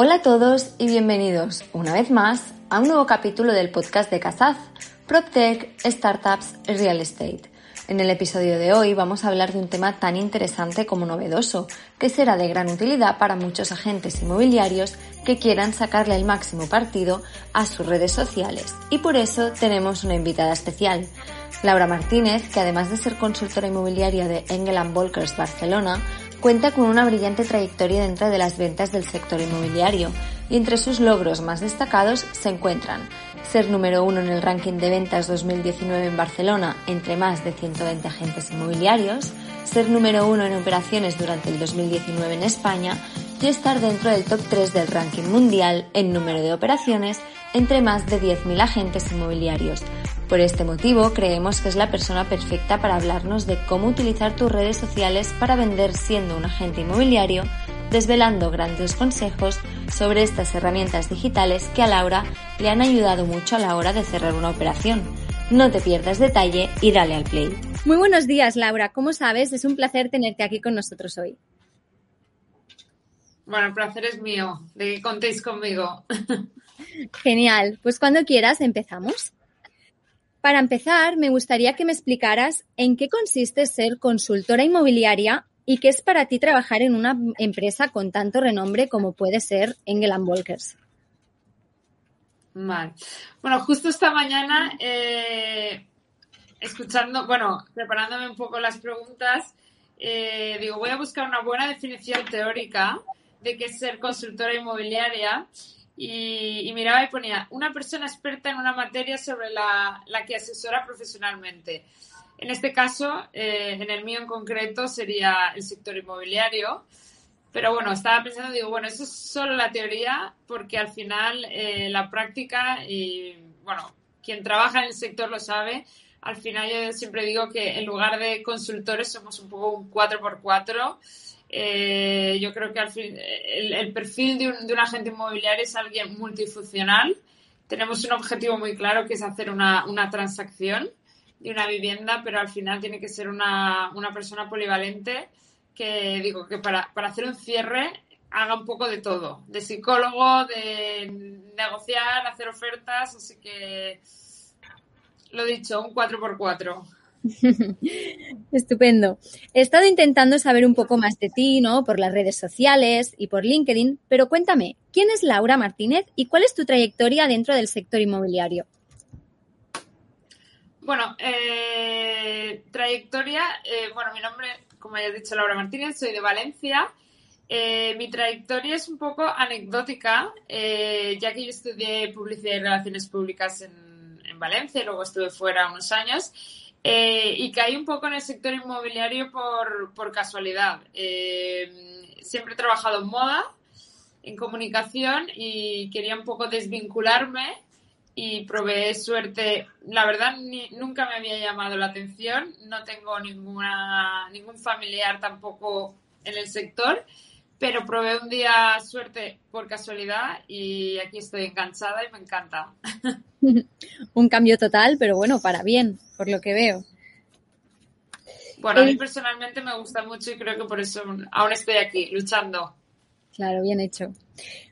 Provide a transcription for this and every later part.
Hola a todos y bienvenidos una vez más a un nuevo capítulo del podcast de Casaz, PropTech, Startups y Real Estate. En el episodio de hoy vamos a hablar de un tema tan interesante como novedoso, que será de gran utilidad para muchos agentes inmobiliarios que quieran sacarle el máximo partido a sus redes sociales. Y por eso tenemos una invitada especial, Laura Martínez, que además de ser consultora inmobiliaria de Engel Volkers Barcelona, Cuenta con una brillante trayectoria dentro de las ventas del sector inmobiliario y entre sus logros más destacados se encuentran ser número uno en el ranking de ventas 2019 en Barcelona entre más de 120 agentes inmobiliarios, ser número uno en operaciones durante el 2019 en España y estar dentro del top 3 del ranking mundial en número de operaciones entre más de 10.000 agentes inmobiliarios, por este motivo, creemos que es la persona perfecta para hablarnos de cómo utilizar tus redes sociales para vender siendo un agente inmobiliario, desvelando grandes consejos sobre estas herramientas digitales que a Laura le han ayudado mucho a la hora de cerrar una operación. No te pierdas detalle y dale al play. Muy buenos días, Laura. Como sabes, es un placer tenerte aquí con nosotros hoy. Bueno, el placer es mío de que contéis conmigo. Genial. Pues cuando quieras empezamos. Para empezar, me gustaría que me explicaras en qué consiste ser consultora inmobiliaria y qué es para ti trabajar en una empresa con tanto renombre como puede ser Engel Volkers. Vale. Bueno, justo esta mañana, eh, escuchando, bueno, preparándome un poco las preguntas, eh, digo, voy a buscar una buena definición teórica de qué es ser consultora inmobiliaria y, miraba y ponía una persona experta en una materia sobre la, que asesora profesionalmente. En este caso, eh, en el mío en concreto, sería el sector inmobiliario. Pero bueno, estaba pensando, digo, bueno, eso es solo la teoría, porque al final eh, la práctica y, bueno, quien trabaja en el sector lo sabe. Al final yo siempre digo que en lugar de consultores somos un poco un 4x4 eh, yo creo que al fin, el, perfil de un, agente inmobiliario es alguien multifuncional. Tenemos un objetivo muy claro que es hacer una, transacción de una vivienda, pero al final tiene que ser una, persona polivalente que digo que para, para hacer un cierre haga un poco de todo, de psicólogo, de negociar, hacer ofertas, así que lo dicho, un 4x4. Estupendo. He estado intentando saber un poco más de ti, ¿no? Por las redes sociales y por LinkedIn, pero cuéntame, ¿quién es Laura Martínez y cuál es tu trayectoria dentro del sector inmobiliario? Bueno, eh, trayectoria, eh, bueno, mi nombre, como ya he dicho, Laura Martínez, soy de Valencia. Eh, mi trayectoria es un poco anecdótica, ya que yo estudié publicidad y relaciones públicas en, en Valencia luego estuve fuera unos años. Eh, y caí un poco en el sector inmobiliario por, casualidad. Eh, siempre he trabajado en moda, en comunicación y quería un poco desvincularme y probé suerte. La verdad, nunca me había llamado la atención. No tengo ninguna, ningún familiar tampoco en el sector, pero probé un día suerte por casualidad y aquí estoy enganchada y me encanta. un cambio total, pero bueno, para bien, por lo que veo. Bueno, a mí personalmente me gusta mucho y creo que por eso aún estoy aquí, luchando. Claro, bien hecho.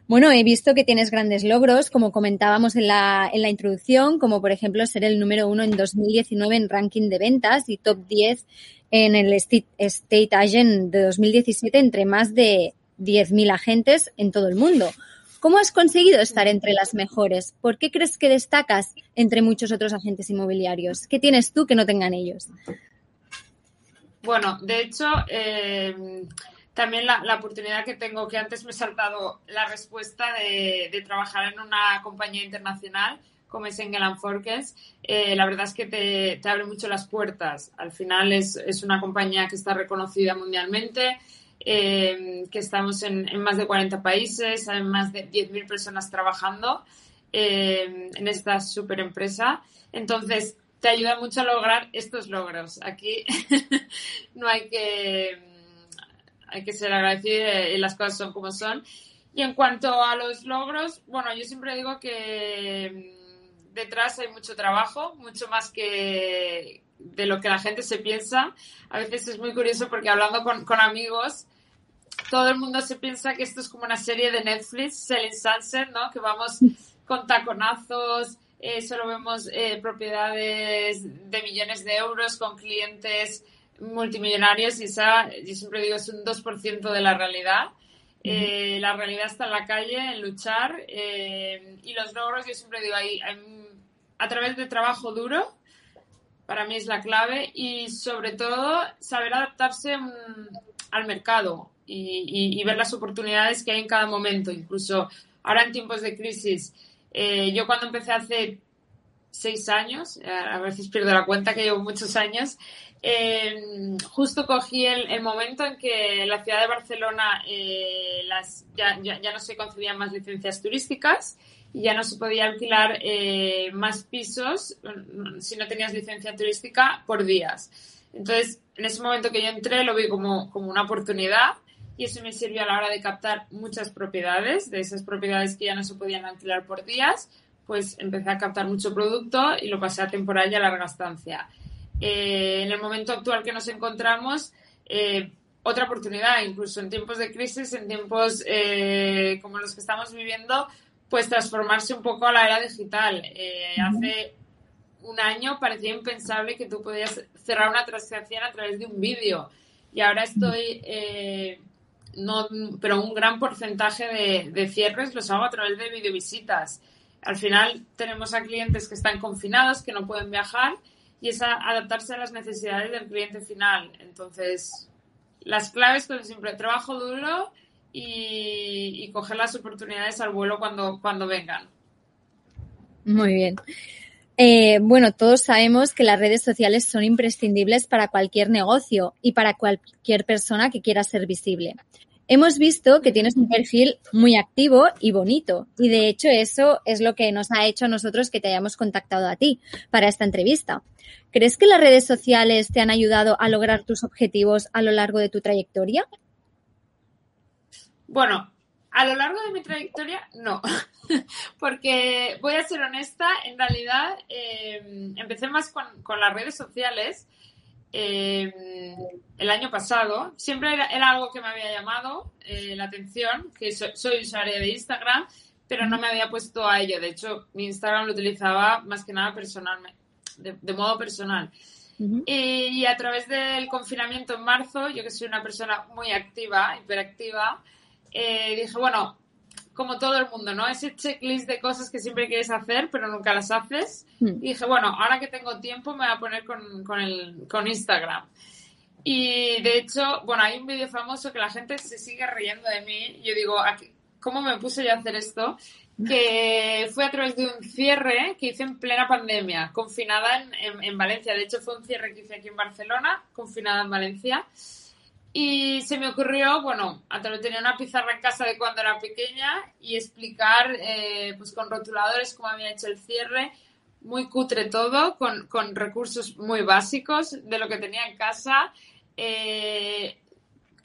Bueno, he visto que tienes grandes logros, como comentábamos en la, en la introducción, como por ejemplo ser el número uno en 2019 en ranking de ventas y top 10 en el State Agent de 2017 entre más de 10.000 agentes en todo el mundo. ¿Cómo has conseguido estar entre las mejores? ¿Por qué crees que destacas entre muchos otros agentes inmobiliarios? ¿Qué tienes tú que no tengan ellos? Bueno, de hecho, eh, también la, oportunidad que tengo, que antes me he saltado la respuesta de, trabajar en una compañía internacional como es Engel Forkes, eh, la verdad es que te, abre mucho las puertas. Al final es, es una compañía que está reconocida mundialmente, eh, que estamos en, más de 40 países, hay más de 10.000 personas trabajando eh, en esta super empresa. Entonces, te ayuda mucho a lograr estos logros. Aquí no hay que, hay que ser agradecido y las cosas son como son. Y en cuanto a los logros, bueno, yo siempre digo que mm, detrás hay mucho trabajo, mucho más que de lo que la gente se piensa. A veces es muy curioso porque hablando con, con amigos todo el mundo se piensa que esto es como una serie de Netflix, Selling Sunset, ¿no? Que vamos con taconazos, eh, solo vemos eh, propiedades de millones de euros con clientes multimillonarios y esa, yo siempre digo, es un 2% de la realidad. Eh, la realidad está en la calle, en luchar y los logros, yo siempre digo, ahí, a través de trabajo duro, para mí es la clave y sobre todo saber adaptarse mm, al mercado y, ver las oportunidades que hay en cada momento, incluso ahora en tiempos de crisis. Eh, yo cuando empecé hace seis años, eh, a veces pierdo la cuenta que llevo muchos años, eh, justo cogí el, momento en que la ciudad de Barcelona las, ya, ya, no se concedían más licencias turísticas y ya no se podía alquilar más pisos mm, si no tenías licencia turística por días. Entonces, en ese momento que yo entré, lo vi como, como una oportunidad y eso me sirvió a la hora de captar muchas propiedades, de esas propiedades que ya no se podían alquilar por días, pues empecé a captar mucho producto y lo pasé a temporal y a larga estancia. Eh, en el momento actual que nos encontramos, eh, otra oportunidad, incluso en tiempos de crisis, en tiempos eh, como los que estamos viviendo, pues transformarse un poco a la era digital. Hace un año parecía impensable que tú podías cerrar una transacción a través de un vídeo y ahora estoy no, pero un gran porcentaje de, cierres los hago a través de videovisitas. Al final tenemos a clientes que están confinados, que no pueden viajar y es adaptarse a las necesidades del cliente final. Entonces, las claves, son siempre, trabajo duro y, coger las oportunidades al vuelo cuando, cuando vengan. Muy bien. Eh, bueno, todos sabemos que las redes sociales son imprescindibles para cualquier negocio y para cualquier persona que quiera ser visible. Hemos visto que tienes un perfil muy activo y bonito y de hecho eso es lo que nos ha hecho a nosotros que te hayamos contactado a ti para esta entrevista. ¿Crees que las redes sociales te han ayudado a lograr tus objetivos a lo largo de tu trayectoria? Bueno, a lo largo de mi trayectoria no, porque voy a ser honesta, en realidad eh, empecé más con, con las redes sociales eh, el año pasado. Siempre era, algo que me había llamado eh, la atención, que soy usuaria de Instagram, pero no me había puesto a ello. De hecho, mi Instagram lo utilizaba más que nada personalmente, de, modo personal. y, a través del confinamiento en marzo, yo que soy una persona muy activa, hiperactiva, eh, dije, bueno, como todo el mundo, ¿no? Ese checklist de cosas que siempre quieres hacer, pero nunca las haces. Hmm. Y dije, bueno, ahora que tengo tiempo me voy a poner con, con, el, con Instagram. Y de hecho, bueno, hay un vídeo famoso que la gente se sigue riendo de mí. Yo digo, ¿cómo me puse yo a hacer esto? Que fue a través de un cierre que hice en plena pandemia, confinada en, en Valencia. De hecho, fue un cierre que hice aquí en Barcelona, confinada en Valencia. Y se me ocurrió, bueno, tenía una pizarra en casa de cuando era pequeña y explicar, eh, pues con rotuladores, cómo había hecho el cierre, muy cutre todo, con, con recursos muy básicos de lo que tenía en casa, eh,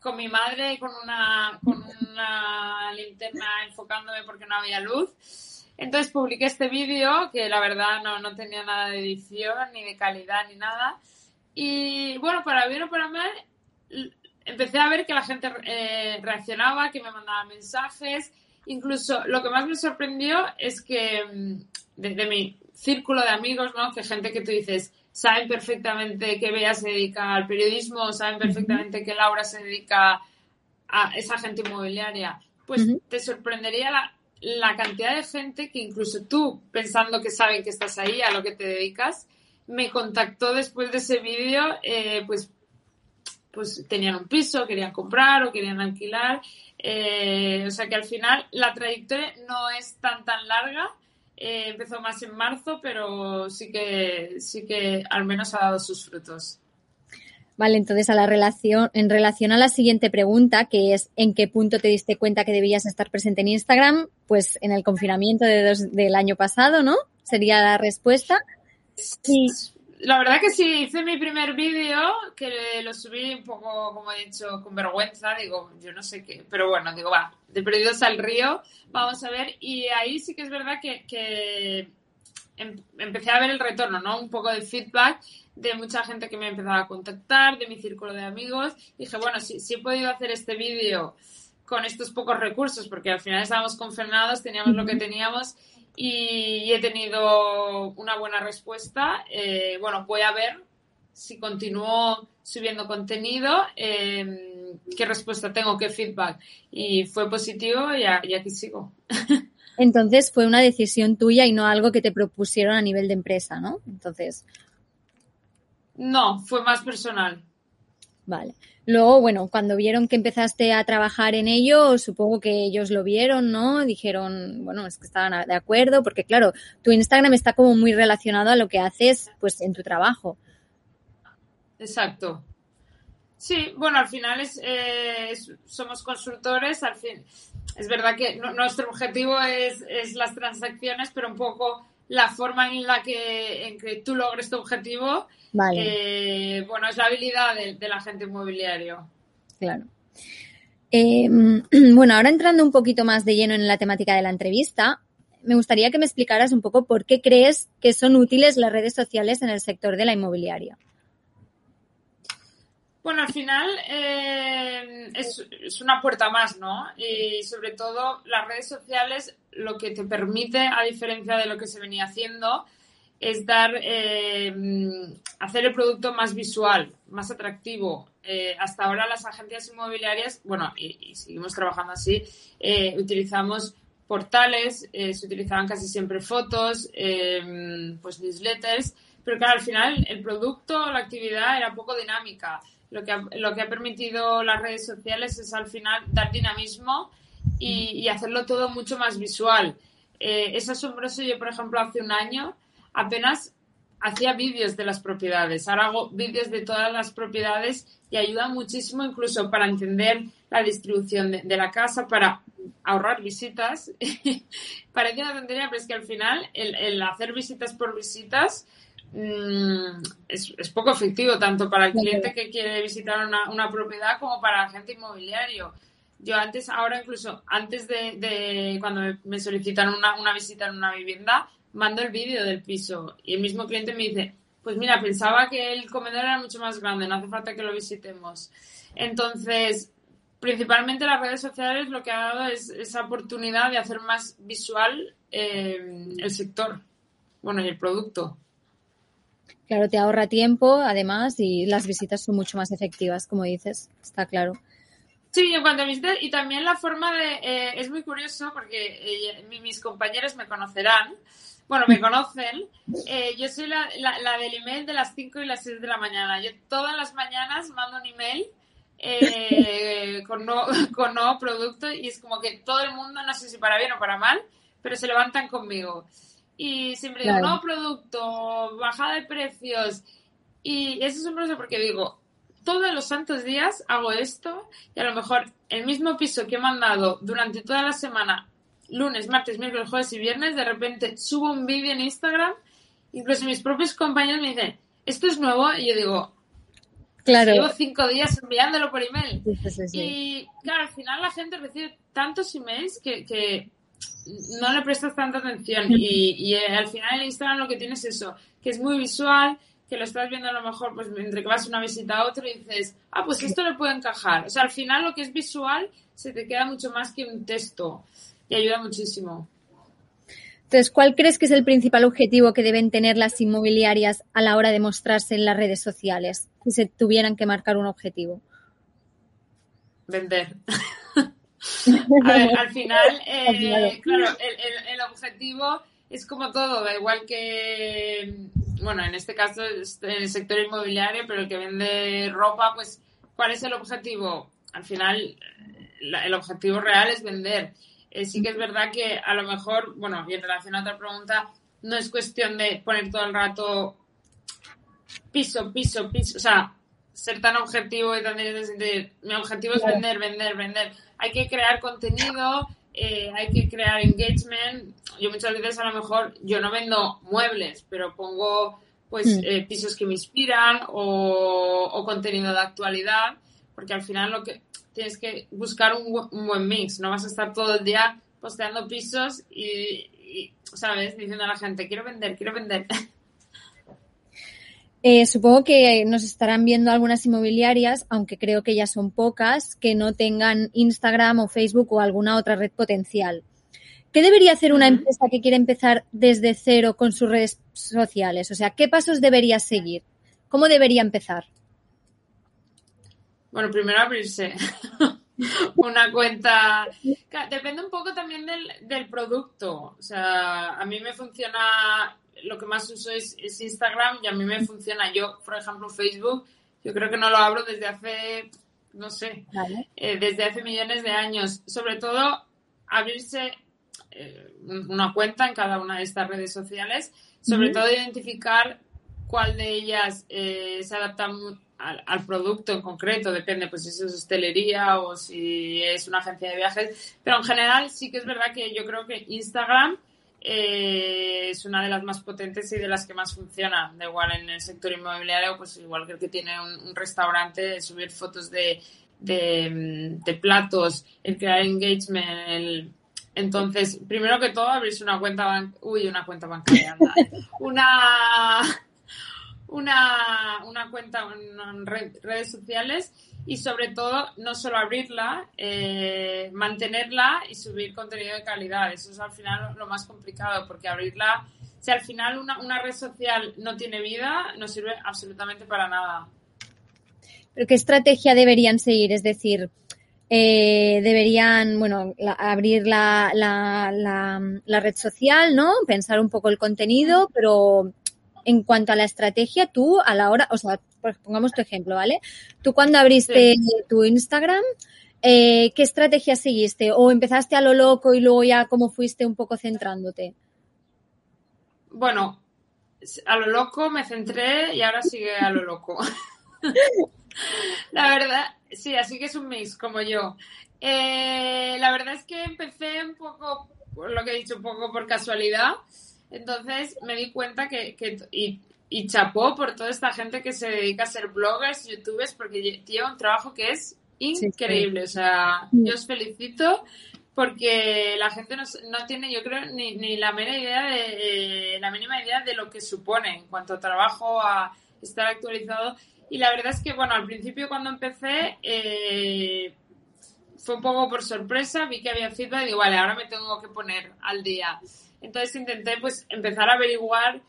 con mi madre con una, con una linterna enfocándome porque no había luz. Entonces publiqué este vídeo que la verdad no, no tenía nada de edición, ni de calidad, ni nada. Y bueno, para bien o para mal, empecé a ver que la gente eh, reaccionaba, que me mandaba mensajes. Incluso lo que más me sorprendió es que desde mm, mi círculo de amigos, ¿no? Que gente que tú dices, saben perfectamente que Bea se dedica al periodismo, saben perfectamente que Laura se dedica a esa gente inmobiliaria. Pues te sorprendería la, la, cantidad de gente que incluso tú, pensando que saben que estás ahí, a lo que te dedicas, me contactó después de ese vídeo, eh, pues pues tenían un piso, querían comprar o querían alquilar. Eh, o sea que al final la trayectoria no es tan tan larga. Eh, empezó más en marzo, pero sí que sí que al menos ha dado sus frutos. Vale, entonces a la relación, en relación a la siguiente pregunta, que es ¿en qué punto te diste cuenta que debías estar presente en Instagram? Pues en el confinamiento de del año pasado, ¿no? Sería la respuesta. Sí la verdad que sí, hice mi primer vídeo, que lo subí un poco, como he dicho, con vergüenza, digo, yo no sé qué, pero bueno, digo, va, de perdidos al río, vamos a ver, y ahí sí que es verdad que, em, empecé a ver el retorno, ¿no? Un poco de feedback de mucha gente que me empezaba a contactar, de mi círculo de amigos. Dije, bueno, si, si he podido hacer este vídeo con estos pocos recursos, porque al final estábamos confinados, teníamos lo que teníamos y he tenido una buena respuesta. Eh, bueno, voy a ver si continúo subiendo contenido, em, qué respuesta tengo, qué feedback. Y fue positivo y, y aquí sigo. Entonces fue una decisión tuya y no algo que te propusieron a nivel de empresa, ¿no? Entonces. No, fue más personal. Vale. Luego, bueno, cuando vieron que empezaste a trabajar en ello, supongo que ellos lo vieron, ¿no? Dijeron, bueno, es que estaban de acuerdo, porque claro, tu Instagram está como muy relacionado a lo que haces, pues, en tu trabajo. Exacto. Sí, bueno, al final es, eh, somos consultores, al fin, es verdad que nuestro objetivo es, es, las transacciones, pero un poco la forma en la que, en que tú logres tu objetivo, eh, bueno, es la habilidad del agente inmobiliario. Claro. Eh, bueno, ahora entrando un poquito más de lleno en la temática de la entrevista, me gustaría que me explicaras un poco por qué crees que son útiles las redes sociales en el sector de la inmobiliaria. Bueno, al final eh, es, una puerta más, ¿no? Y sobre todo las redes sociales lo que te permite, a diferencia de lo que se venía haciendo, es dar, eh, hacer el producto más visual, más atractivo. Eh, hasta ahora las agencias inmobiliarias, bueno, y, seguimos trabajando así, utilizamos portales, se utilizaban casi siempre fotos, pues newsletters, pero claro, al final el producto, la actividad era poco dinámica lo que, ha, lo que ha permitido las redes sociales es al final dar dinamismo y, hacerlo todo mucho más visual. Eh, es asombroso, yo por ejemplo hace un año apenas hacía vídeos de las propiedades, ahora hago vídeos de todas las propiedades y ayuda muchísimo incluso para entender la distribución de, la casa, para ahorrar visitas. Parece una tontería, pero es que al final el, el hacer visitas por visitas Mm, es, poco efectivo tanto para el cliente que quiere visitar una, propiedad como para el agente inmobiliario. Yo antes, ahora incluso antes de, cuando me solicitan una, visita en una vivienda, mando el vídeo del piso y el mismo cliente me dice, pues mira, pensaba que el comedor era mucho más grande, no hace falta que lo visitemos. Entonces, principalmente las redes sociales lo que ha dado es esa oportunidad de hacer más visual eh, el sector, bueno, y el producto. Claro, te ahorra tiempo, además, y las visitas son mucho más efectivas, como dices, está claro. Sí, en cuanto a visitas, y también la forma de... Eh, es muy curioso porque eh, mis compañeros me conocerán, bueno, me conocen. Eh, yo soy la, la, del email de las 5 y las 6 de la mañana. Yo todas las mañanas mando un email con, no, con nuevo producto y es como que todo el mundo, no sé si para bien o para mal, pero se levantan conmigo y siempre digo, nuevo producto, bajada de precios. Y eso es un proceso porque digo, todos los santos días hago esto y a lo mejor el mismo piso que he mandado durante toda la semana, lunes, martes, miércoles, jueves y viernes, de repente subo un vídeo en Instagram, incluso mis propios compañeros me dicen, esto es nuevo, y yo digo, claro. llevo cinco días enviándolo por email. Y claro, al final la gente recibe tantos emails que, que no le prestas tanta atención y, eh, al final el Instagram lo que tienes es eso, que es muy visual, que lo estás viendo a lo mejor pues entre que vas una visita a otro y dices, ah, pues esto le puede encajar. O sea, al final lo que es visual se te queda mucho más que un texto y ayuda muchísimo. Entonces, ¿cuál crees que es el principal objetivo que deben tener las inmobiliarias a la hora de mostrarse en las redes sociales, si se tuvieran que marcar un objetivo? Vender. A ver, al final, eh, claro, el, objetivo es como todo, da igual que, bueno, en este caso en el sector inmobiliario, pero el que vende ropa, pues, ¿cuál es el objetivo? Al final, el objetivo real es vender. Eh, sí que es verdad que a lo mejor, bueno, y en relación a otra pregunta, no es cuestión de poner todo el rato piso, piso, piso, o sea, ser tan objetivo y tan de mi objetivo es vender, vender, vender. Hay que crear contenido, eh, hay que crear engagement. Yo muchas veces a lo mejor yo no vendo muebles, pero pongo pues mm. eh, pisos que me inspiran o, contenido de actualidad, porque al final lo que tienes que buscar un, buen mix, no vas a estar todo el día posteando pisos y, y, ¿sabes? Diciendo a la gente, quiero vender, quiero vender. Eh, supongo que nos estarán viendo algunas inmobiliarias, aunque creo que ya son pocas, que no tengan Instagram o Facebook o alguna otra red potencial. ¿Qué debería hacer una empresa que quiere empezar desde cero con sus redes sociales? O sea, ¿qué pasos debería seguir? ¿Cómo debería empezar? Bueno, primero abrirse una cuenta. Depende un poco también del, del, producto. O sea, a mí me funciona lo que más uso es, Instagram y a mí me funciona. Yo, por ejemplo, Facebook, yo creo que no lo abro desde hace, no sé, eh, desde hace millones de años. Sobre todo, abrirse eh, una cuenta en cada una de estas redes sociales, sobre todo identificar cuál de ellas eh, se adapta al, al, producto en concreto, depende pues si es hostelería o si es una agencia de viajes, pero en general sí que es verdad que yo creo que Instagram eh, es una de las más potentes y de las que más funciona. Da igual en el sector inmobiliario, pues igual que el que tiene un, restaurante, subir fotos de, de, platos, el crear engagement, entonces, primero que todo, abrirse una cuenta uy, una cuenta bancaria, una una, una cuenta en redes sociales y sobre todo no solo abrirla, eh, mantenerla y subir contenido de calidad. Eso es al final lo más complicado porque abrirla, si al final una, una red social no tiene vida, no sirve absolutamente para nada. ¿Pero qué estrategia deberían seguir? Es decir, eh, deberían, bueno, abrir la, la, la, la, red social, ¿no? Pensar un poco el contenido, pero en cuanto a la estrategia, tú a la hora, o sea, pongamos tu ejemplo, ¿vale? Tú cuando abriste tu Instagram, eh, ¿qué estrategia seguiste? ¿O empezaste a lo loco y luego ya cómo fuiste un poco centrándote? Bueno, a lo loco me centré y ahora sigue a lo loco. la verdad, sí, así que es un mix como yo. Eh, la verdad es que empecé un poco, por lo que he dicho, un poco por casualidad. Entonces me di cuenta que, y, y, chapó por toda esta gente que se dedica a ser bloggers, youtubers, porque lleva un trabajo que es increíble. O sea, yo os felicito porque la gente no, no tiene, yo creo, ni, ni la mínima idea de eh, la mínima idea de lo que supone en cuanto a trabajo, a estar actualizado. Y la verdad es que, bueno, al principio cuando empecé, eh, fue un poco por sorpresa, vi que había feedback y digo, vale, ahora me tengo que poner al día. Entonces intenté pues empezar a averiguar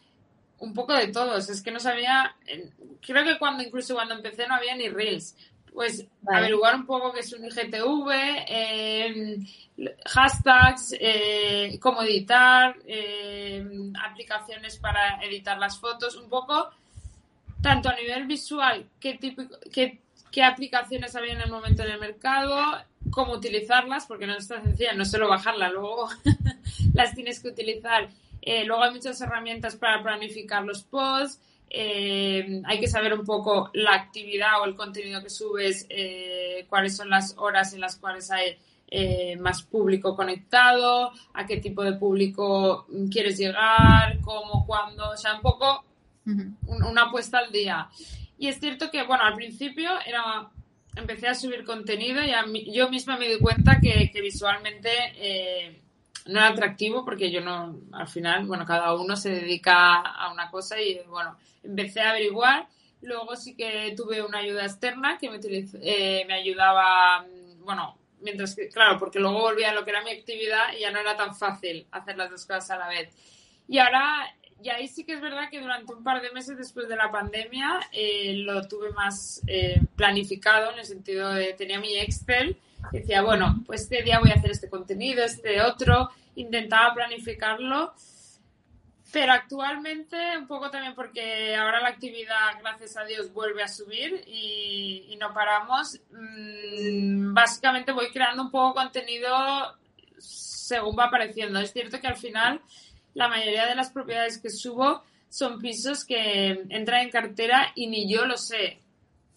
un poco de todos. Es que no sabía, creo que cuando incluso cuando empecé no había ni Reels. Pues averiguar un poco qué es un IGTV, em, hashtags, eh, cómo editar, em, aplicaciones para editar las fotos, un poco tanto a nivel visual, qué, típico, qué, qué aplicaciones había en el momento en el mercado, cómo utilizarlas, porque no es tan sencilla, no solo bajarla, luego las tienes que utilizar. Eh, luego hay muchas herramientas para planificar los posts. Eh, hay que saber un poco la actividad o el contenido que subes, eh, cuáles son las horas en las cuales hay más público conectado, a qué tipo de público quieres llegar, cómo, cuándo, o sea, un poco una apuesta al día. Y es cierto que, bueno, al principio era empecé a subir contenido y yo misma me di cuenta que, visualmente eh, no era atractivo porque yo no, al final, bueno, cada uno se dedica a una cosa y bueno, empecé a averiguar. Luego sí que tuve una ayuda externa que me, eh, me ayudaba, bueno, mientras que, claro, porque luego volvía a lo que era mi actividad y ya no era tan fácil hacer las dos cosas a la vez. Y ahora y ahí sí que es verdad que durante un par de meses después de la pandemia eh, lo tuve más eh, planificado en el sentido de tenía mi Excel decía bueno pues este día voy a hacer este contenido este otro intentaba planificarlo pero actualmente un poco también porque ahora la actividad gracias a Dios vuelve a subir y, no paramos mm, básicamente voy creando un poco contenido según va apareciendo. Es cierto que al final la mayoría de las propiedades que subo son pisos que entran en cartera y ni yo lo sé.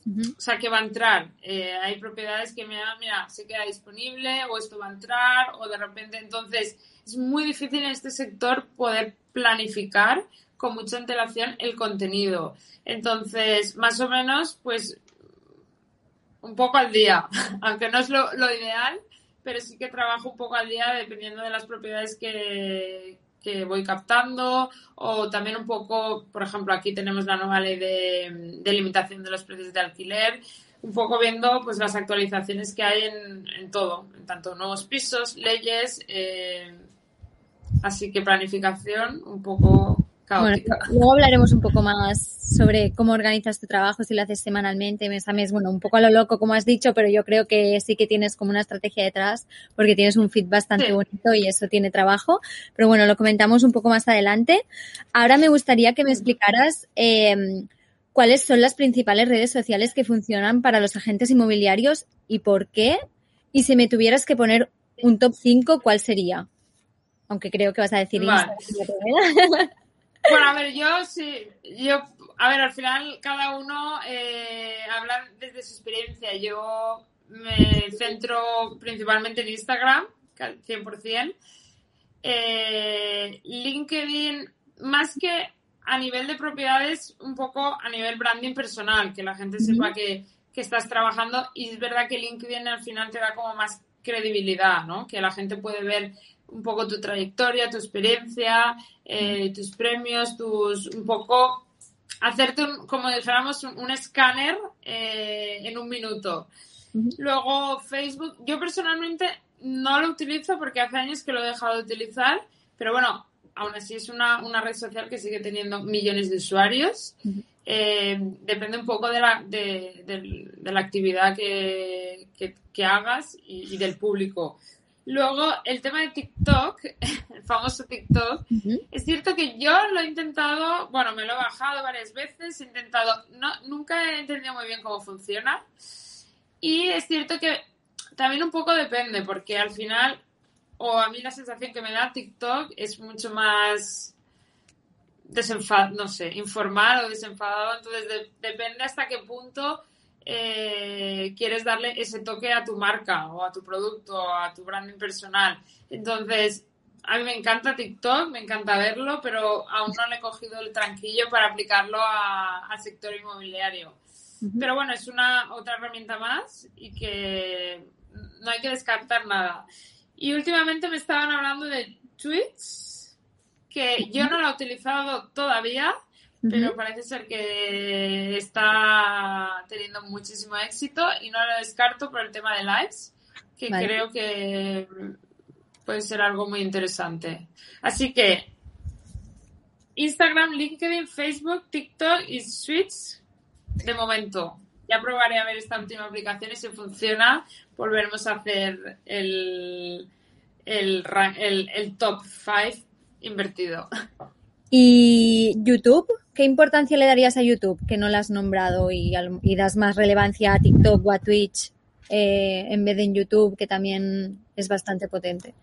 O sea, que va a entrar. Eh, hay propiedades que me dan, mira, se queda disponible o esto va a entrar o de repente. Entonces, es muy difícil en este sector poder planificar con mucha antelación el contenido. Entonces, más o menos, pues un poco al día, aunque no es lo, lo ideal, pero sí que trabajo un poco al día dependiendo de las propiedades que, que voy captando o también un poco, por ejemplo, aquí tenemos la nueva ley de, limitación de los precios de alquiler, un poco viendo pues las actualizaciones que hay en, todo, en tanto nuevos pisos, leyes, eh, así que planificación un poco bueno, luego hablaremos un poco más sobre cómo organizas tu trabajo, si lo haces semanalmente, mes a mes, bueno, un poco a lo loco, como has dicho, pero yo creo que sí que tienes como una estrategia detrás, porque tienes un feed bastante bonito y eso tiene trabajo. Pero bueno, lo comentamos un poco más adelante. Ahora me gustaría que me explicaras eh, cuáles son las principales redes sociales que funcionan para los agentes inmobiliarios y por qué. Y si me tuvieras que poner un top 5, ¿cuál sería? Aunque creo que vas a decir Bueno, a ver, yo sí, yo, a ver, al final cada uno eh, habla desde su experiencia. Yo me centro principalmente en Instagram, 100%. Eh, LinkedIn, más que a nivel de propiedades, un poco a nivel branding personal, que la gente sepa que, que estás trabajando y es verdad que LinkedIn al final te da como más credibilidad, ¿no? Que la gente puede ver un poco tu trayectoria, tu experiencia, eh, tus premios, tus un poco hacerte como dijéramos un, escáner eh, en un minuto. Luego Facebook, yo personalmente no lo utilizo porque hace años que lo he dejado de utilizar, pero bueno, aún así es una, red social que sigue teniendo millones de usuarios. Eh, depende un poco de la, de, la actividad que, que, hagas y, del público. Luego, el tema de TikTok, el famoso TikTok, es cierto que yo lo he intentado, bueno, me lo he bajado varias veces, he intentado, no, nunca he entendido muy bien cómo funciona. Y es cierto que también un poco depende, porque al final, o a mí la sensación que me da TikTok es mucho más desenfadado, no sé, informal o desenfadado, entonces depende hasta qué punto eh, quieres darle ese toque a tu marca o a tu producto o a tu branding personal. Entonces, a mí me encanta TikTok, me encanta verlo, pero aún no le he cogido el tranquillo para aplicarlo al sector inmobiliario. Pero bueno, es una otra herramienta más y que no hay que descartar nada. Y últimamente me estaban hablando de tweets, que yo no lo he utilizado todavía, pero parece ser que está teniendo muchísimo éxito y no lo descarto por el tema de lives, que creo que puede ser algo muy interesante. Así que Instagram, LinkedIn, Facebook, TikTok y Switch de momento. Ya probaré a ver esta última aplicación y si funciona, volveremos a hacer el, el, el, el top 5 invertido. ¿Y YouTube? ¿Qué importancia le darías a YouTube que no la has nombrado y, das más relevancia a TikTok o a Twitch eh, en vez de en YouTube, que también es bastante potente?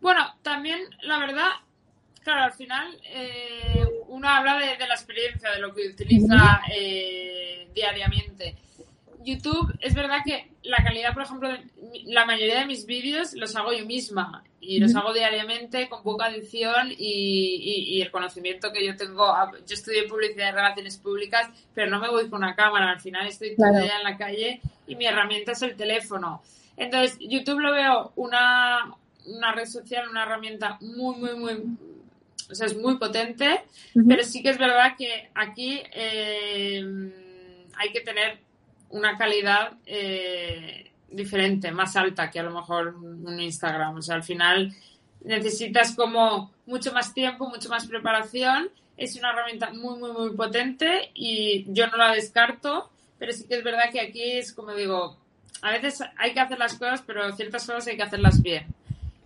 Bueno, también la verdad, claro, al final eh, uno habla de, la experiencia, de lo que utiliza eh, diariamente. YouTube es verdad que la calidad, por ejemplo, la mayoría de mis vídeos los hago yo misma y los hago diariamente con poca edición y, el conocimiento que yo tengo. Ah, yo estudié publicidad y relaciones públicas, pero no me voy con una cámara. Al final estoy todo el día en la calle y mi herramienta es el teléfono. Entonces, YouTube lo veo una, una red social, una herramienta muy, muy, muy o sea, es muy potente, pero sí que es verdad que aquí eh, hay que tener una calidad eh, diferente, más alta que a lo mejor un Instagram. O sea, al final necesitas como mucho más tiempo, mucho más preparación. Es una herramienta muy, muy, muy potente y yo no la descarto, pero sí que es verdad que aquí es como digo, a veces hay que hacer las cosas, pero ciertas cosas hay que hacerlas bien.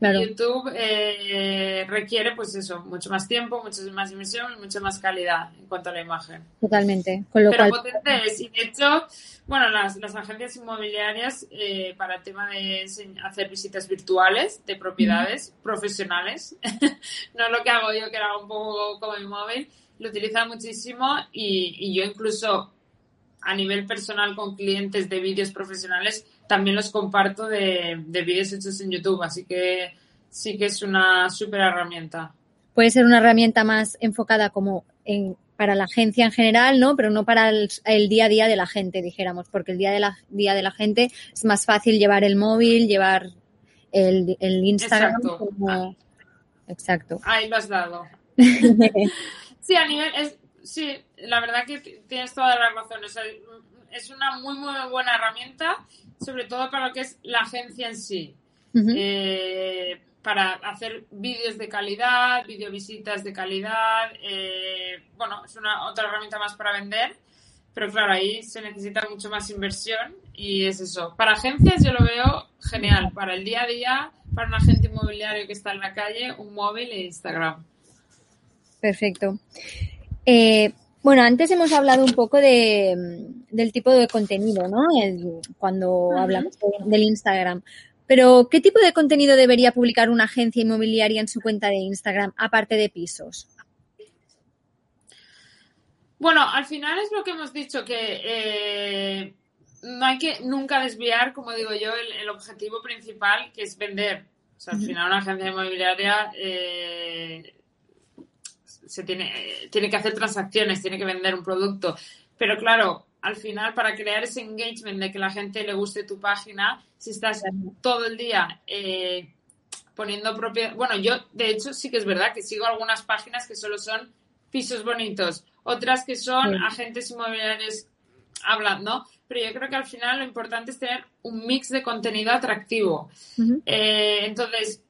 YouTube eh, requiere, pues eso, mucho más tiempo, mucha más inversión y mucha más calidad en cuanto a la imagen. Totalmente. Pero potente es. Y de hecho, bueno, las, las agencias inmobiliarias eh, para el tema de hacer visitas virtuales de propiedades profesionales, no lo que hago yo, que era un poco como mi móvil, lo utilizan muchísimo y, y yo incluso a nivel personal con clientes de vídeos profesionales también los comparto de, de vídeos hechos en YouTube, así que sí que es una súper herramienta. Puede ser una herramienta más enfocada como en, para la agencia en general, ¿no? Pero no para el, día a día de la gente, dijéramos, porque el día de la, día de la gente es más fácil llevar el móvil, llevar el, el Instagram como, exacto. Ahí lo has dado. sí, a nivel, es, sí, la verdad que tienes toda la razón. Es una muy, muy buena herramienta, sobre todo para lo que es la agencia en sí. eh, para hacer vídeos de calidad, videovisitas de calidad. Eh, bueno, es una otra herramienta más para vender, pero claro, ahí se necesita mucho más inversión y es eso. Para agencias yo lo veo genial. Para el día a día, para un agente inmobiliario que está en la calle, un móvil e Instagram. Perfecto. Eh, bueno, antes hemos hablado un poco de, del tipo de contenido, ¿no? cuando hablamos del Instagram. Pero, ¿qué tipo de contenido debería publicar una agencia inmobiliaria en su cuenta de Instagram, aparte de pisos? Bueno, al final es lo que hemos dicho, que eh, no hay que nunca desviar, como digo yo, el, objetivo principal, que es vender. O sea, al final una agencia inmobiliaria eh, se tiene, tiene que hacer transacciones, tiene que vender un producto. Pero claro, al final, para crear ese engagement de que la gente le guste tu página, si estás todo el día eh, poniendo propiedad. Bueno, yo, de hecho, sí que es verdad que sigo algunas páginas que solo son pisos bonitos, otras que son agentes inmobiliarios hablando, pero yo creo que al final lo importante es tener un mix de contenido atractivo. Eh, entonces,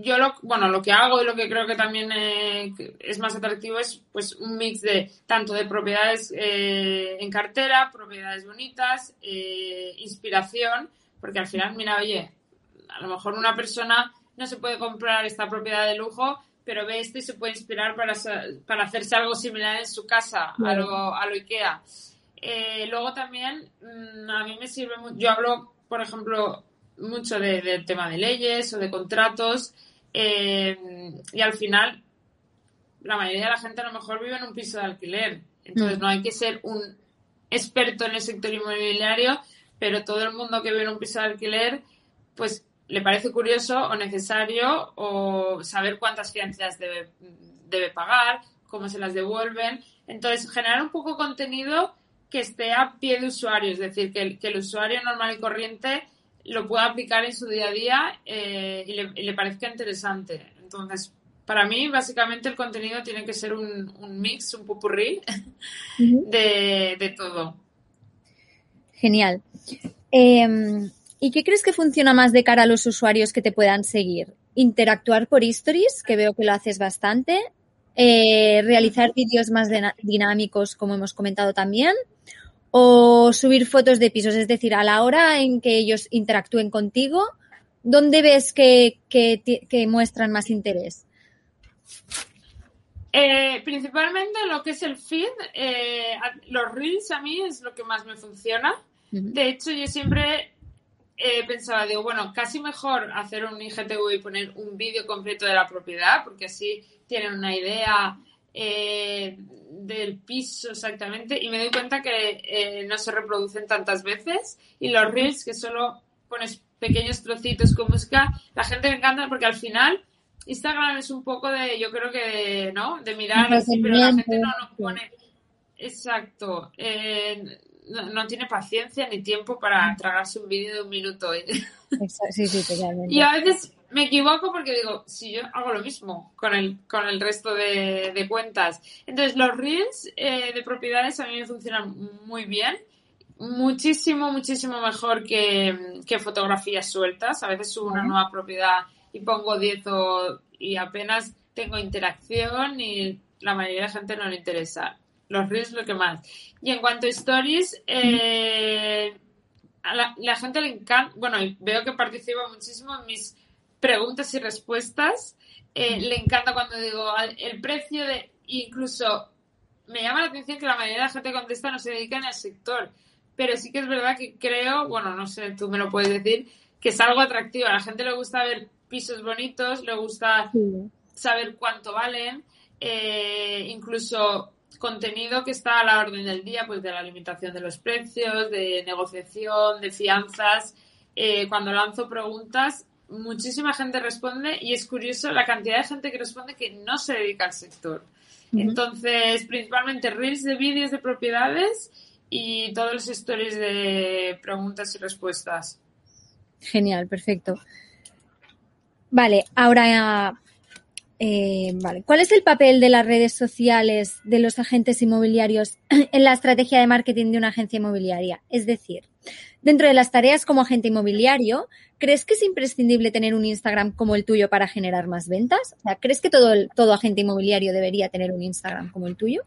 yo lo, bueno, lo que hago y lo que creo que también eh, es más atractivo es pues un mix de tanto de propiedades eh, en cartera, propiedades bonitas, eh, inspiración, porque al final, mira, oye, a lo mejor una persona no se puede comprar esta propiedad de lujo, pero ve esto y se puede inspirar para, para hacerse algo similar en su casa, a, lo, a lo IKEA. luego también, mm, a mí me sirve mucho, yo hablo, por ejemplo, mucho del tema de leyes o de contratos eh, y al final, la mayoría de la gente a lo mejor vive en un piso de alquiler. Entonces, mm. no hay que ser un experto en el sector inmobiliario, pero todo el mundo que vive en un piso de alquiler, pues le parece curioso o necesario o saber cuántas fianzas debe, debe pagar, cómo se las devuelven. Entonces, generar un poco contenido que esté a pie de usuario, es decir, que el, que el usuario normal y corriente lo pueda aplicar en su día a día eh, y, le, parezca interesante. Entonces, para mí, básicamente, el contenido tiene que ser un, mix, un pupurrí de, todo. Genial. Em, ¿Y qué crees que funciona más de cara a los usuarios que te puedan seguir? Interactuar por stories, que veo que lo haces bastante. Eh, realizar vídeos más dinámicos, como hemos comentado también o subir fotos de pisos, es decir, a la hora en que ellos interactúen contigo, ¿dónde ves que, muestran más interés? Eh, principalmente lo que es el feed, eh, los reels a mí es lo que más me funciona. De hecho, yo siempre he pensado, digo, bueno, casi mejor hacer un IGTV y poner un vídeo completo de la propiedad, porque así tienen una idea eh, del piso exactamente y me doy cuenta que eh, no se reproducen tantas veces y los reels que solo pones pequeños trocitos con música, la gente le encanta porque al final Instagram es un poco de, yo creo que, ¿no? De mirar así, pero la gente no nos pone... Exacto. Eh, no, tiene paciencia ni tiempo para tragarse un vídeo de un minuto. Sí, sí, totalmente. Y a veces me equivoco porque digo, si yo hago lo mismo con el, con el resto de, cuentas. Entonces, los reels eh, de propiedades a mí me funcionan muy bien. Muchísimo, muchísimo mejor que, fotografías sueltas. A veces subo una nueva propiedad y pongo 10 y apenas tengo interacción y la mayoría de la gente no le interesa. Los reels lo que más. Y en cuanto a stories, eh, a la, la, gente le encanta, bueno, veo que participa muchísimo en mis preguntas y respuestas. Eh, le encanta cuando digo el precio de, incluso me llama la atención que la mayoría de la gente contesta no se dedica en el sector, pero sí que es verdad que creo, bueno, no sé, tú me lo puedes decir, que es algo atractivo. A la gente le gusta ver pisos bonitos, le gusta saber cuánto valen, eh, incluso contenido que está a la orden del día, pues de la limitación de los precios, de negociación, de fianzas. Eh, cuando lanzo preguntas, muchísima gente responde y es curioso la cantidad de gente que responde que no se dedica al sector. Entonces, principalmente reels de vídeos de propiedades y todos los stories de preguntas y respuestas. Genial, perfecto. Vale, ahora, eh, vale. ¿Cuál es el papel de las redes sociales de los agentes inmobiliarios en la estrategia de marketing de una agencia inmobiliaria? Es decir, dentro de las tareas como agente inmobiliario, ¿crees que es imprescindible tener un Instagram como el tuyo para generar más ventas? O sea, ¿crees que todo, todo agente inmobiliario debería tener un Instagram como el tuyo?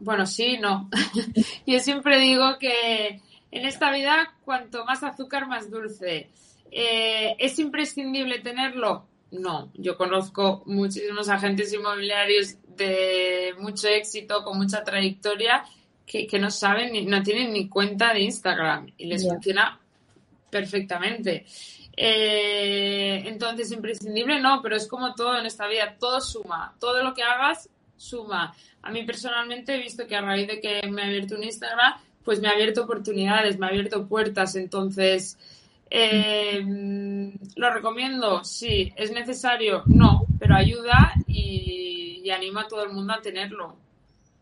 Bueno, sí, no. Yo siempre digo que en esta vida, cuanto más azúcar, más dulce. Eh, ¿Es imprescindible tenerlo? No, yo conozco muchísimos agentes inmobiliarios de mucho éxito, con mucha trayectoria, que, no saben, no tienen ni cuenta de Instagram y les funciona perfectamente. Eh, entonces, imprescindible no, pero es como todo en esta vida, todo suma, todo lo que hagas suma. A mí personalmente he visto que a raíz de que me ha abierto un Instagram, pues me ha abierto oportunidades, me ha abierto puertas, entonces eh, ¿Lo recomiendo? Sí. ¿Es necesario? No, pero ayuda y, anima a todo el mundo a tenerlo.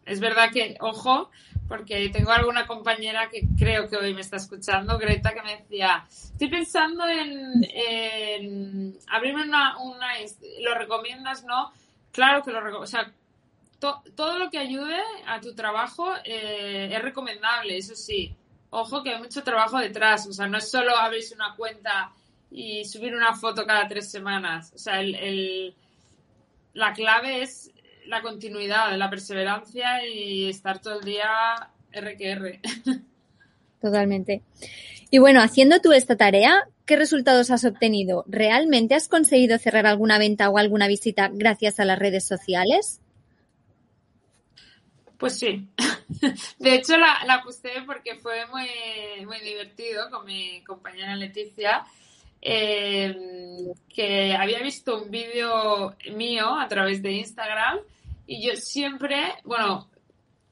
Es verdad que, ojo, porque tengo alguna compañera que creo que hoy me está escuchando, Greta, que me decía, estoy pensando en, abrirme una, una, ¿Lo recomiendas? No. Claro que lo recomiendo. O sea, todo lo que ayude a tu trabajo eh, es recomendable, eso sí ojo que hay mucho trabajo detrás. O sea, no es solo abrirse una cuenta y subir una foto cada tres semanas. O sea, el, la clave es la continuidad, la perseverancia y estar todo el día RQR. Totalmente. Y bueno, haciendo tú esta tarea, ¿qué resultados has obtenido? ¿Realmente has conseguido cerrar alguna venta o alguna visita gracias a las redes sociales? Pues sí. De hecho, la, la puse porque fue muy, muy divertido con mi compañera Leticia, eh, que había visto un vídeo mío a través de Instagram y yo siempre, bueno,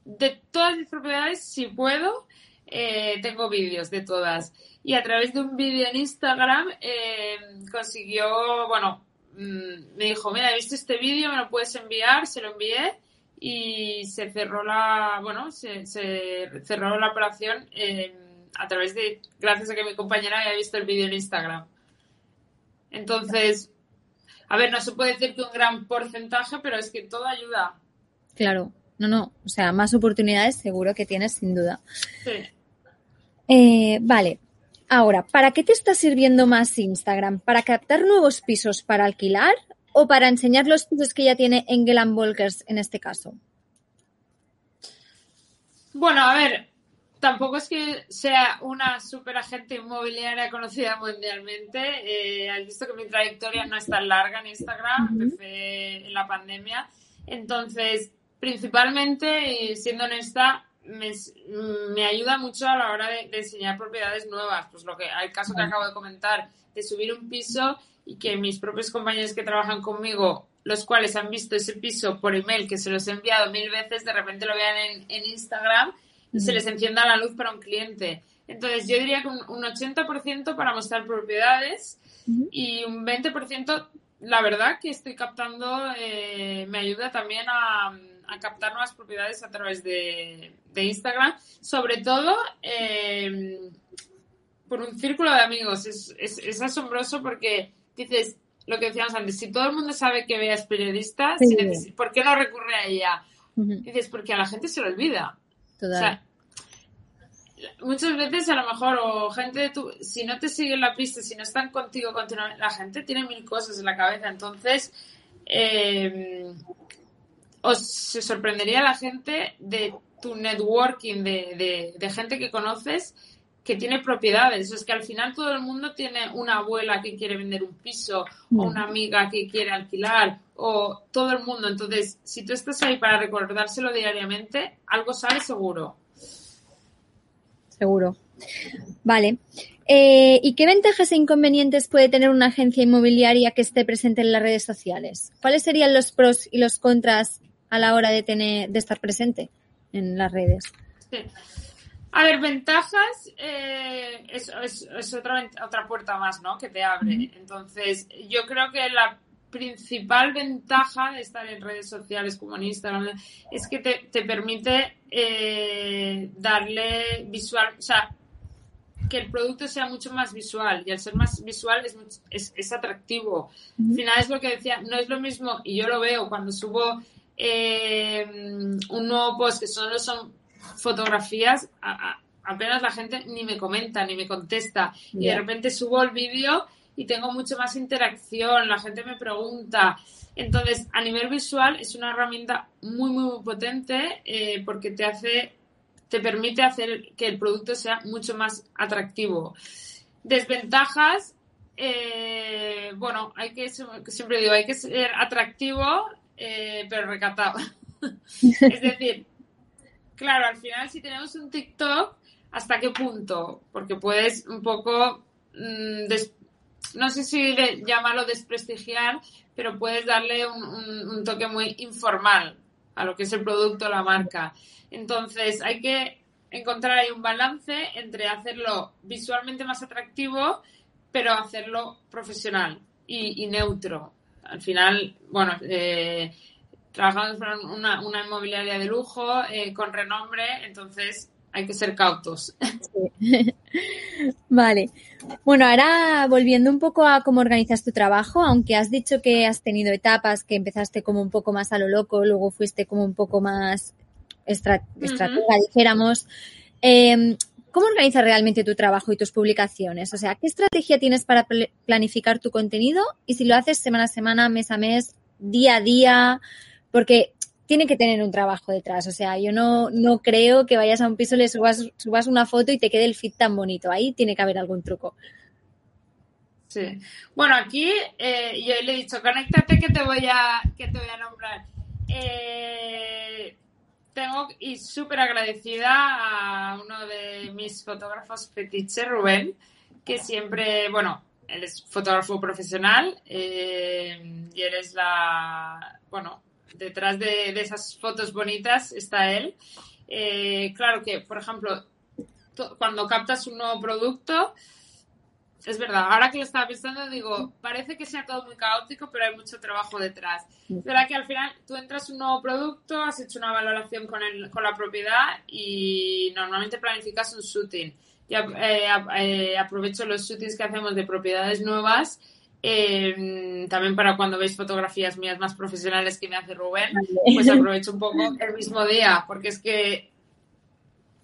de todas mis propiedades, si puedo, eh, tengo vídeos de todas. Y a través de un vídeo en Instagram eh, consiguió, bueno, mm, me dijo, mira, he visto este vídeo, me lo puedes enviar, se lo envié y se cerró la, bueno, se, cerró la operación eh, a través de, gracias a que mi compañera había visto el vídeo en Instagram. Entonces, a ver, no se puede decir que un gran porcentaje, pero es que todo ayuda. Claro, no, no, o sea, más oportunidades seguro que tienes sin duda. Sí. Eh, vale, ahora, ¿para qué te está sirviendo más Instagram? ¿Para captar nuevos pisos para alquilar o para enseñar los pisos que ya tiene Engel Volkers en este caso? Bueno, a ver, tampoco es que sea una super agente inmobiliaria conocida mundialmente. Eh, has visto que mi trayectoria no es tan larga en Instagram, empecé en la pandemia. Entonces, principalmente, y siendo honesta, me, me, ayuda mucho a la hora de, de, enseñar propiedades nuevas. Pues lo que, el caso que acabo de comentar, de subir un piso y que mis propios compañeros que trabajan conmigo, los cuales han visto ese piso por email que se los he enviado mil veces, de repente lo vean en, en Instagram se les encienda la luz para un cliente. Entonces, yo diría que un, 80% para mostrar propiedades y un 20%, la verdad que estoy captando, eh, me ayuda también a, captar nuevas propiedades a través de, Instagram, sobre todo eh, por un círculo de amigos. Es, es, es asombroso porque dices, lo que decíamos antes, si todo el mundo sabe que veas periodista, ¿por qué no recurre a ella? Dices, porque a la gente se le olvida. Muchas veces a lo mejor, o gente de tu, si no te siguen la pista, si no están contigo continuamente, la gente tiene mil cosas en la cabeza. Entonces, eh, os se sorprendería la gente de tu networking, de, de gente que conoces que tiene propiedades. Es que al final todo el mundo tiene una abuela que quiere vender un piso o mm. una amiga que quiere alquilar o todo el mundo. Entonces, si tú estás ahí para recordárselo diariamente, algo sale seguro. Seguro. Vale. Eh, ¿Y qué ventajas e inconvenientes puede tener una agencia inmobiliaria que esté presente en las redes sociales? ¿Cuáles serían los pros y los contras a la hora de tener, de estar presente en las redes? Sí. A ver, ventajas eh, es, es, otra, otra puerta más, ¿no? Que te abre. Entonces, yo creo que la principal ventaja de estar en redes sociales como en Instagram es que te, te permite eh, darle visual, o sea, que el producto sea mucho más visual y al ser más visual es, es, atractivo. Al final es lo que decía, no es lo mismo, y yo lo veo cuando subo eh, un nuevo post que solo son fotografías, apenas la gente ni me comenta, ni me contesta. Y de repente subo el vídeo y tengo mucho más interacción, la gente me pregunta. Entonces, a nivel visual es una herramienta muy, muy, potente eh, porque te hace, te permite hacer que el producto sea mucho más atractivo. Desventajas, eh, bueno, hay que, siempre digo, hay que ser atractivo, eh, pero recatado. es decir, claro, al final si tenemos un TikTok, ¿hasta qué punto? Porque puedes un poco, mm, no sé si llamarlo desprestigiar, pero puedes darle un, toque muy informal a lo que es el producto la marca. Entonces, hay que encontrar ahí un balance entre hacerlo visualmente más atractivo, pero hacerlo profesional y, neutro. Al final, bueno, eh, trabajamos con una, inmobiliaria de lujo, eh, con renombre, entonces hay que ser cautos. Vale. Bueno, ahora volviendo un poco a cómo organizas tu trabajo, aunque has dicho que has tenido etapas que empezaste como un poco más a lo loco, luego fuiste como un poco más estratega, dijéramos. Em, ¿Cómo organizas realmente tu trabajo y tus publicaciones? O sea, ¿qué estrategia tienes para planificar tu contenido? Y si lo haces semana a semana, mes a mes, día a día, porque tiene que tener un trabajo detrás. O sea, yo no, no creo que vayas a un piso, le subas, subas una foto y te quede el fit tan bonito. Ahí tiene que haber algún truco. Sí. Bueno, aquí eh, yo le he dicho, conéctate que te voy a, que te voy a nombrar. Eh, tengo y súper agradecida a uno de mis fotógrafos fetiche, Rubén, que siempre, bueno, él es fotógrafo profesional eh, y él es la, bueno, detrás de, esas fotos bonitas está él. Eh, claro que, por ejemplo, cuando captas un nuevo producto, es verdad, ahora que lo estaba pensando, digo, parece que sea todo muy caótico, pero hay mucho trabajo detrás. Es verdad que al final tú entras un nuevo producto, has hecho una valoración con, el, con la propiedad y normalmente planificas un shooting. Y eh, eh, aprovecho los shootings que hacemos de propiedades nuevas Em, también para cuando veis fotografías mías más profesionales que me hace Rubén, pues aprovecho un poco el mismo día, porque es que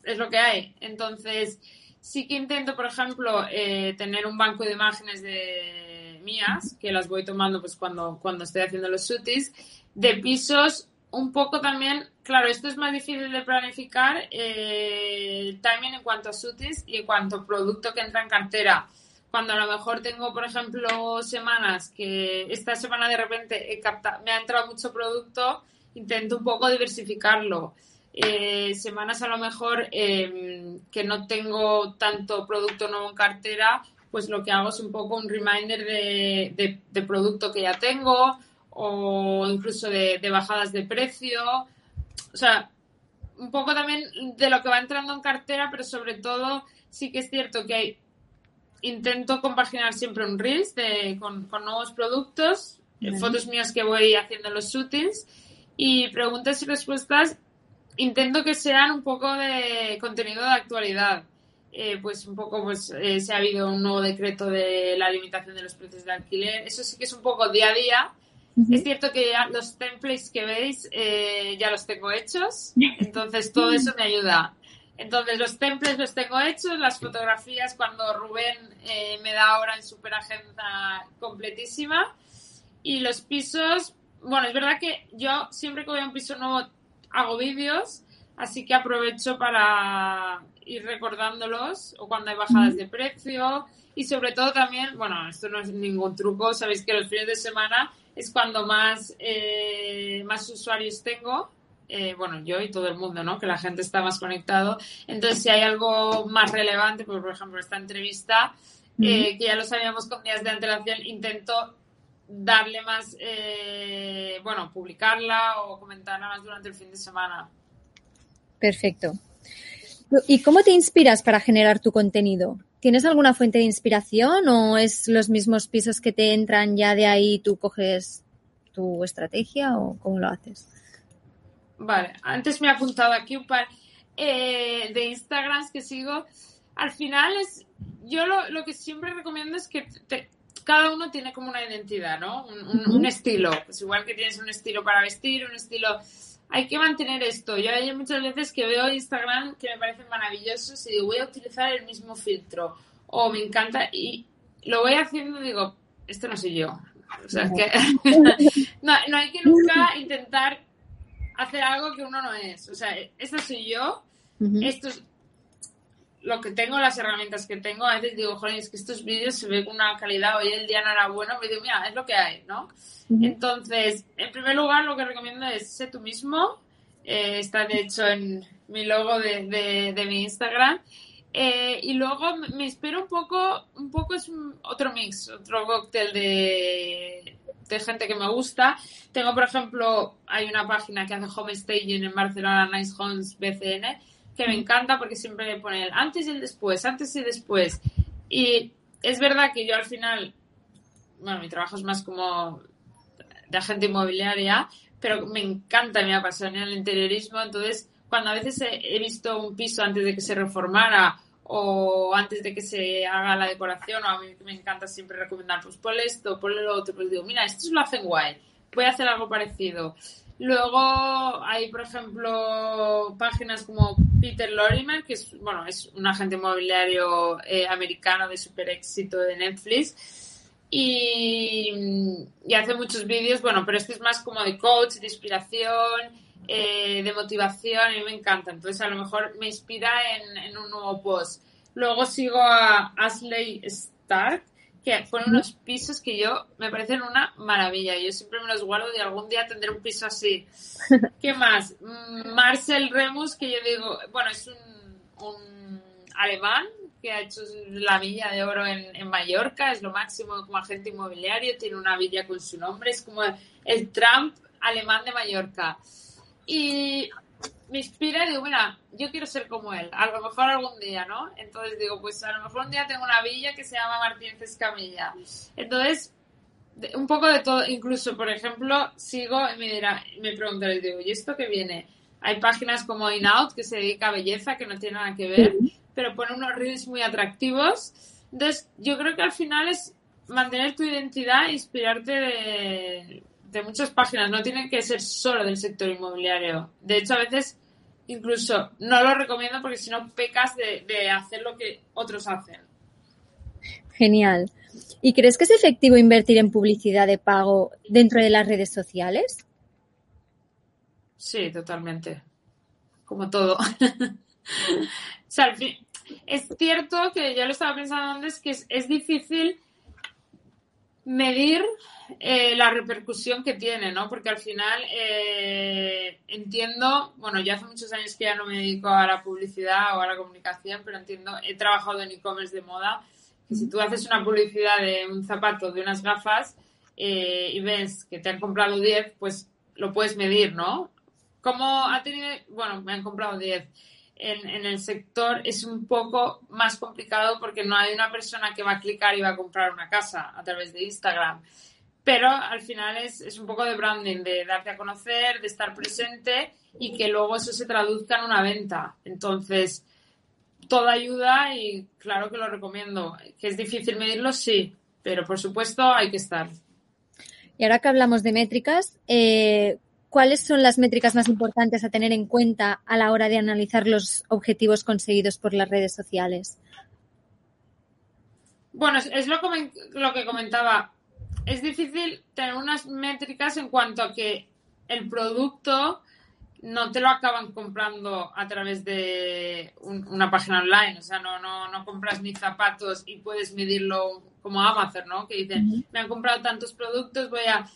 es lo que hay. Entonces, sí que intento, por ejemplo, eh, tener un banco de imágenes de mías, que las voy tomando pues cuando, cuando estoy haciendo los shooties, de pisos un poco también, claro, esto es más difícil de planificar eh, también en cuanto a shootings y en cuanto a producto que entra en cartera cuando a lo mejor tengo, por ejemplo, semanas que esta semana de repente me ha entrado mucho producto, intento un poco diversificarlo. Eh, semanas a lo mejor em, que no tengo tanto producto nuevo en cartera, pues lo que hago es un poco un reminder de, de, producto que ya tengo o incluso de, de bajadas de precio. O sea, un poco también de lo que va entrando en cartera, pero sobre todo sí que es cierto que hay intento compaginar siempre un Reels con, nuevos productos, eh, fotos mías que voy haciendo en los shootings y preguntas y respuestas intento que sean un poco de contenido de actualidad. Eh, pues un poco, pues eh, si ha habido un nuevo decreto de la limitación de los precios de alquiler. Eso sí que es un poco día a día. Es cierto que ya los templates que veis ya los tengo hechos, entonces todo eso me ayuda entonces, los temples los tengo hechos, las fotografías cuando Rubén eh, me da ahora en super agenda completísima. Y los pisos, bueno, es verdad que yo siempre que voy a un piso nuevo hago vídeos, así que aprovecho para ir recordándolos o cuando hay bajadas de precio. Y sobre todo también, bueno, esto no es ningún truco, sabéis que los fines de semana es cuando más, eh, más usuarios tengo eh, bueno, yo y todo el mundo, ¿no? Que la gente está más conectado. Entonces, si hay algo más relevante, pues, por ejemplo, esta entrevista, eh, que ya lo sabíamos con días de antelación, intento darle más, eh, bueno, publicarla o comentarla más durante el fin de semana. Perfecto. ¿Y cómo te inspiras para generar tu contenido? ¿Tienes alguna fuente de inspiración o es los mismos pisos que te entran ya de ahí tú coges tu estrategia o cómo lo haces? Vale, antes me he apuntado aquí un par eh, de Instagrams que sigo. al final es, yo lo, que siempre recomiendo es que cada uno tiene como una identidad, ¿no? Un, estilo. Pues igual que tienes un estilo para vestir, un estilo... Hay que mantener esto. Yo hay muchas veces que veo Instagram que me parecen maravillosos y digo, voy a utilizar el mismo filtro. O me encanta y lo voy haciendo y digo, esto no soy yo. O sea, que no, no hay que nunca intentar hacer algo que uno no es. O sea, esto soy yo, esto es lo que tengo, las herramientas que tengo. A veces digo, joder, es que estos vídeos se ven con una calidad, hoy el día no era bueno, me digo, mira, es lo que hay, ¿no? Entonces, en primer lugar, lo que recomiendo es ser tú mismo. Eh, está de hecho en mi logo de, de, mi Instagram. Eh, y luego me espero un poco, un poco es otro mix, otro cóctel de, de gente que me gusta. Tengo, por ejemplo, hay una página que hace home staging en Barcelona, Nice Homes BCN, que me encanta porque siempre me pone el antes y el después, antes y después. Y es verdad que yo al final, bueno, mi trabajo es más como de agente inmobiliaria, pero me encanta, me apasiona el interiorismo, entonces cuando a veces he, visto un piso antes de que se reformara o antes de que se haga la decoración, o a mí me encanta siempre recomendar, pues ponle esto, ponle lo otro, pues digo, mira, esto lo hacen guay, voy a hacer algo parecido. Luego hay, por ejemplo, páginas como Peter Lorimer, que es, bueno, es un agente inmobiliario eh, americano de super éxito de Netflix. Y, hace muchos vídeos, bueno, pero este es más como de coach, de inspiración, eh, de motivación, y me encanta. Entonces, a lo mejor me inspira en, en un nuevo post. Luego sigo a Ashley Stark, que pone unos pisos que yo me parecen una maravilla. Yo siempre me los guardo y algún día tendré un piso así. ¿Qué más? Mm, Marcel Remus, que yo digo, bueno, es un, alemán que ha hecho la villa de oro en, en, Mallorca, es lo máximo como agente inmobiliario, tiene una villa con su nombre, es como el Trump alemán de Mallorca. Y me inspira y digo, mira, yo quiero ser como él, a lo mejor algún día, ¿no? Entonces digo, pues a lo mejor un día tengo una villa que se llama Martínez Escamilla. Entonces, un poco de todo, incluso, por ejemplo, sigo y me dirá, me preguntaré, digo, ¿y esto qué viene? Hay páginas como In-Out que se dedica a belleza, que no tiene nada que ver, pero pone unos reels muy atractivos. Entonces, yo creo que al final es mantener tu identidad e inspirarte de, de muchas páginas, no tienen que ser solo del sector inmobiliario. De hecho, a veces incluso no lo recomiendo porque si no pecas de, hacer lo que otros hacen. Genial. ¿Y crees que es efectivo invertir en publicidad de pago dentro de las redes sociales? Sí, totalmente. Como todo. es cierto que yo lo estaba pensando antes que es difícil medir eh, la repercusión que tiene, ¿no? Porque al final eh, entiendo, bueno, ya hace muchos años que ya no me dedico a la publicidad o a la comunicación, pero entiendo, he trabajado en e-commerce de moda, que si tú haces una publicidad de un zapato, de unas gafas, eh, y ves que te han comprado 10, pues lo puedes medir, ¿no? ¿Cómo ha tenido, bueno, me han comprado 10 en, el sector es un poco más complicado porque no hay una persona que va a clicar y va a comprar una casa a través de Instagram. Pero al final es, es un poco de branding, de darte a conocer, de estar presente y que luego eso se traduzca en una venta. Entonces, toda ayuda y claro que lo recomiendo. ¿Que es difícil medirlo? Sí, pero por supuesto hay que estar. Y ahora que hablamos de métricas, eh, ¿cuáles son las métricas más importantes a tener en cuenta a la hora de analizar los objetivos conseguidos por las redes sociales? Bueno, es lo, lo que comentaba. Es difícil tener unas métricas en cuanto a que el producto no te lo acaban comprando a través de una página online. O sea, no, no, no compras ni zapatos y puedes medirlo como Amazon, ¿no? Que dicen, me han comprado tantos productos, voy a...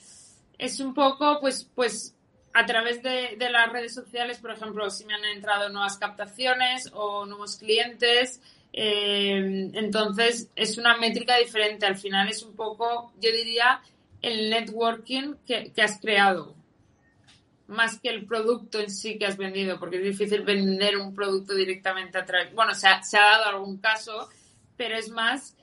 Es un poco, pues, pues a través de, las redes sociales, por ejemplo, si me han entrado nuevas captaciones o nuevos clientes, eh, entonces es una métrica diferente. Al final es un poco, yo diría, el networking que, has creado, más que el producto en sí que has vendido, porque es difícil vender un producto directamente a través. Bueno, se ha, se ha dado algún caso, pero es más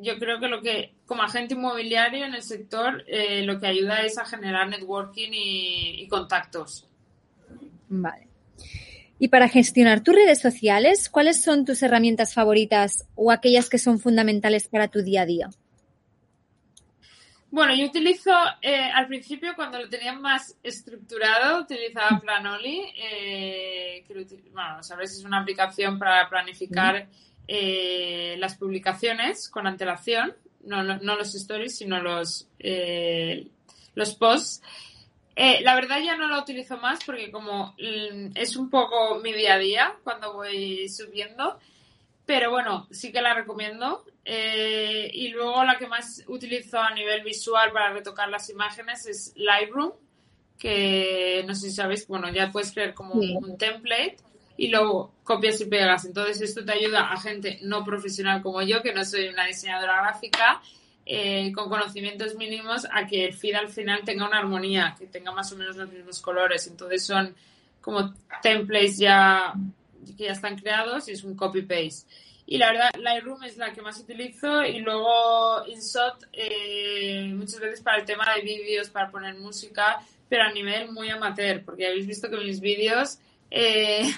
yo creo que lo que, como agente inmobiliario en el sector, eh, lo que ayuda es a generar networking y, contactos. Vale. Y para gestionar tus redes sociales, ¿cuáles son tus herramientas favoritas o aquellas que son fundamentales para tu día a día? Bueno, yo utilizo, eh, al principio cuando lo tenía más estructurado, utilizaba Planoli, eh, que bueno, sabes, es una aplicación para planificar eh, las publicaciones con antelación, no, no, los stories, sino los, eh, los posts. la verdad ya no lo utilizo más porque como mm, es un poco mi día a día cuando voy subiendo, pero bueno, sí que la recomiendo. Eh, y luego la que más utilizo a nivel visual para retocar las imágenes es Lightroom, que no sé si sabéis, bueno, ya puedes crear como un template y luego copias y pegas. Entonces esto te ayuda a gente no profesional como yo, que no soy una diseñadora gráfica, eh, con conocimientos mínimos, a que el feed al final tenga una armonía, que tenga más o menos los mismos colores. Entonces son como templates ya que ya están creados y es un copy-paste. Y la verdad, Lightroom es la que más utilizo y luego InShot eh, muchas veces para el tema de vídeos, para poner música, pero a nivel muy amateur, porque habéis visto que mis vídeos eh,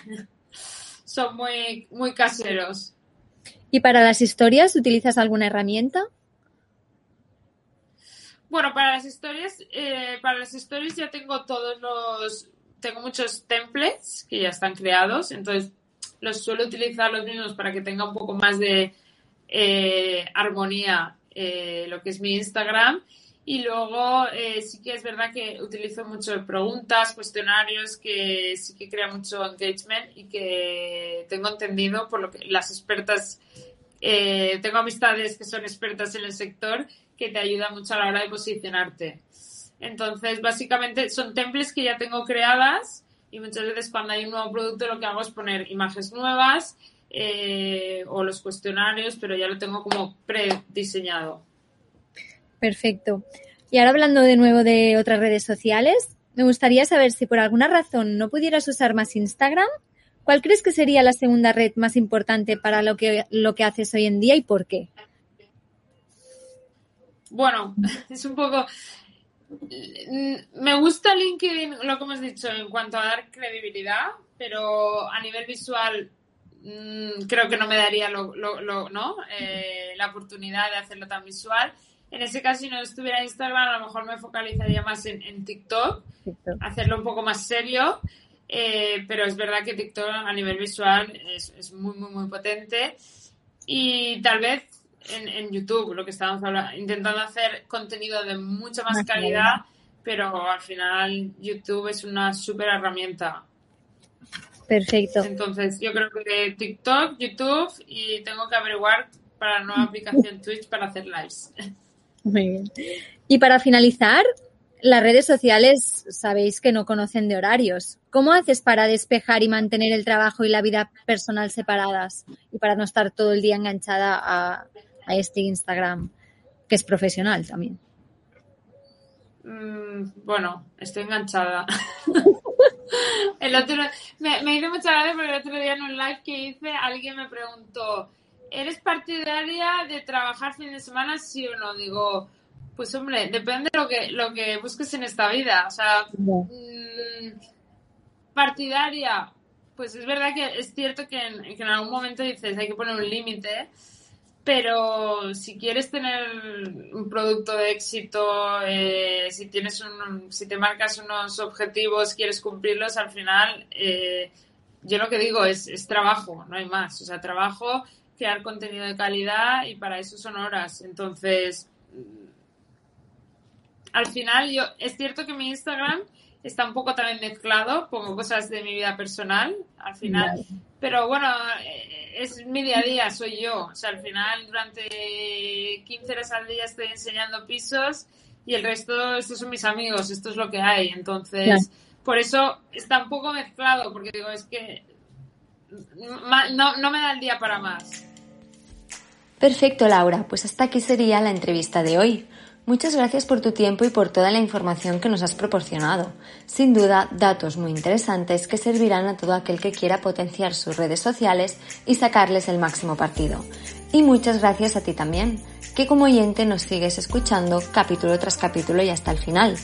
son muy, muy caseros. ¿Y para las historias utilizas alguna herramienta? Bueno, para las historias, eh, para las stories ya tengo todos los, tengo muchos templates que ya están creados, entonces los suelo utilizar los mismos para que tenga un poco más de eh, armonía eh, lo que es mi Instagram. Y luego eh, sí que es verdad que utilizo mucho preguntas, cuestionarios, que sí que crea mucho engagement y que tengo entendido por lo que las expertas, tengo amistades que son expertas en el sector que te ayudan mucho a la hora de posicionarte. Entonces, básicamente son templates que ya tengo creadas y muchas veces cuando hay un nuevo producto lo que hago es poner imágenes nuevas eh, o los cuestionarios, pero ya lo tengo como prediseñado. Perfecto. Y ahora hablando de nuevo de otras redes sociales, me gustaría saber si por alguna razón no pudieras usar más Instagram, ¿cuál crees que sería la segunda red más importante para lo que, lo que haces hoy en día y por qué? Bueno, es un poco, me gusta LinkedIn, lo que hemos dicho, en cuanto a dar credibilidad, pero a nivel visual mm, creo que no me daría lo, ¿no? Eh, la oportunidad de hacerlo tan visual. En ese caso, si no estuviera en Instagram, a lo mejor me focalizaría más en, TikTok, hacerlo un poco más serio. Eh, pero es verdad que TikTok a nivel visual es, es muy, muy, muy potente. Y tal vez en, YouTube, lo que estábamos hablando, intentando hacer contenido de mucha más, calidad, pero al final YouTube es una súper herramienta. Perfecto. Entonces, yo creo que TikTok, YouTube y tengo que averiguar para la nueva aplicación Twitch para hacer lives. Muy bien. Y para finalizar, las redes sociales sabéis que no conocen de horarios. ¿Cómo haces para despejar y mantener el trabajo y la vida personal separadas y para no estar todo el día enganchada a, a este Instagram que es profesional también? Mm, bueno, estoy enganchada. el otro, me, me hizo mucha gracia porque el otro día en un live que hice alguien me preguntó, ¿eres partidaria de trabajar fin de semana sí o no? Digo, pues hombre, depende de lo que, lo que busques en esta vida. O sea, mm, partidaria, pues es verdad que es cierto que en, que en algún momento dices hay que poner un límite, pero si quieres tener un producto de éxito, eh, si tienes un, si te marcas unos objetivos, quieres cumplirlos, al final, eh, yo lo que digo es, es trabajo, no hay más. O sea, trabajo, crear contenido de calidad y para eso son horas. Entonces, al final, yo, es cierto que mi Instagram está un poco también mezclado, pongo cosas de mi vida personal al final, pero bueno, eh, es mi día a día, soy yo, o sea, al final durante 15 horas al día estoy enseñando pisos y el resto, estos son mis amigos, esto es lo que hay, entonces, por eso está un poco mezclado, porque digo, es que no, no me da el día para más. Perfecto, Laura, pues hasta aquí sería la entrevista de hoy. Muchas gracias por tu tiempo y por toda la información que nos has proporcionado. Sin duda, datos muy interesantes que servirán a todo aquel que quiera potenciar sus redes sociales y sacarles el máximo partido. Y muchas gracias a ti también, que como oyente nos sigues escuchando capítulo tras capítulo y hasta el final.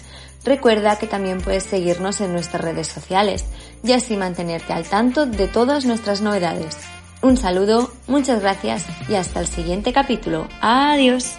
Recuerda que también puedes seguirnos en nuestras redes sociales y así mantenerte al tanto de todas nuestras novedades. Un saludo, muchas gracias y hasta el siguiente capítulo. Adiós.